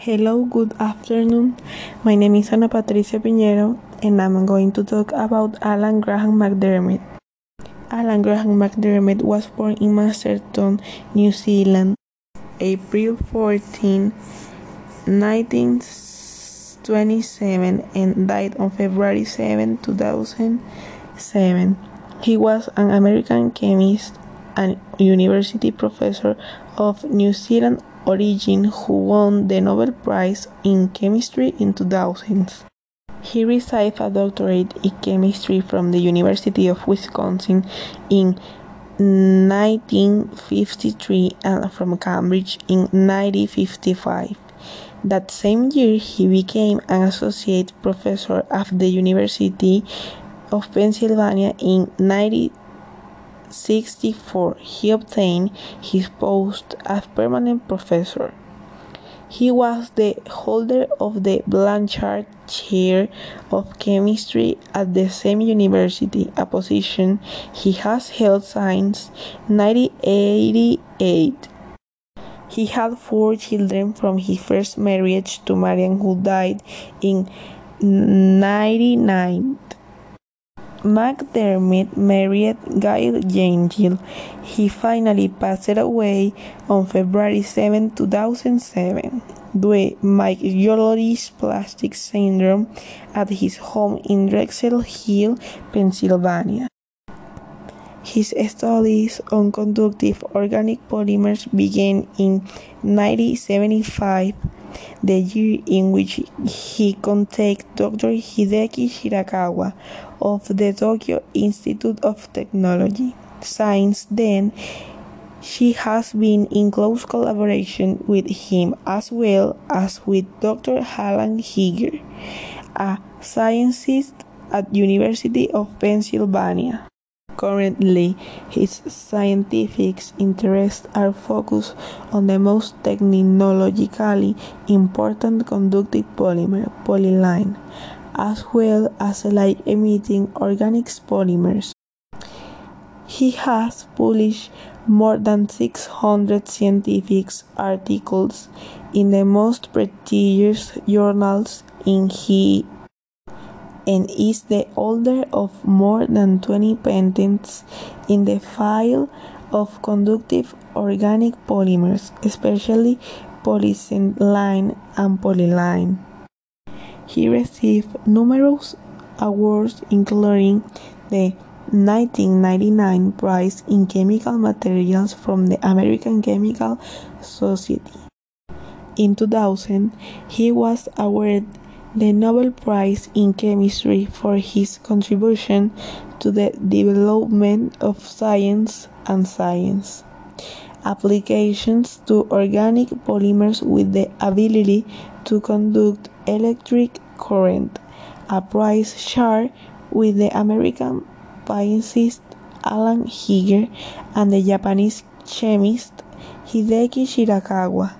Hello, good afternoon. My name is Ana Patricia Piñero, and I'm going to talk about Alan Graham MacDiarmid. Alan Graham MacDiarmid was born in Masterton, New Zealand, April 14, 1927, and died on February 7, 2007. He was an American chemist and university professor of New Zealand origin who won the Nobel Prize in Chemistry in 2000. He received a doctorate in chemistry from the University of Wisconsin in 1953 and from Cambridge in 1955. That same year, he became an associate professor at the University of Pennsylvania in 1964. He obtained his post as permanent professor. He was the holder of the Blanchard Chair of Chemistry at the same university, a position he has held since 1988. He had four children from his first marriage to Marian, who died in 1999. MacDiarmid married Gail Gengil. He finally passed away on February 7, 2007, due myelodysplastic syndrome at his home in Drexel Hill, Pennsylvania. His studies on conductive organic polymers began in 1975, the year in which he contacted Dr. Hideki Shirakawa of the Tokyo Institute of Technology. Since then, she has been in close collaboration with him as well as with Dr. Alan Heeger, a scientist at University of Pennsylvania. Currently, his scientific interests are focused on the most technologically important conductive polymer, polyaniline, as well as light-emitting organic polymers. He has published more than 600 scientific articles in the most prestigious journals in he and is the holder of more than 20 patents in the field of conductive organic polymers, especially polyethylene and polyaniline. He received numerous awards, including the 1999 prize in chemical materials from the American Chemical Society. In 2000, he was awarded the Nobel Prize in Chemistry for his contribution to the development of science and science applications to organic polymers with the ability to conduct electric current, a prize shared with the American physicist Alan Heeger and the Japanese chemist Hideki Shirakawa.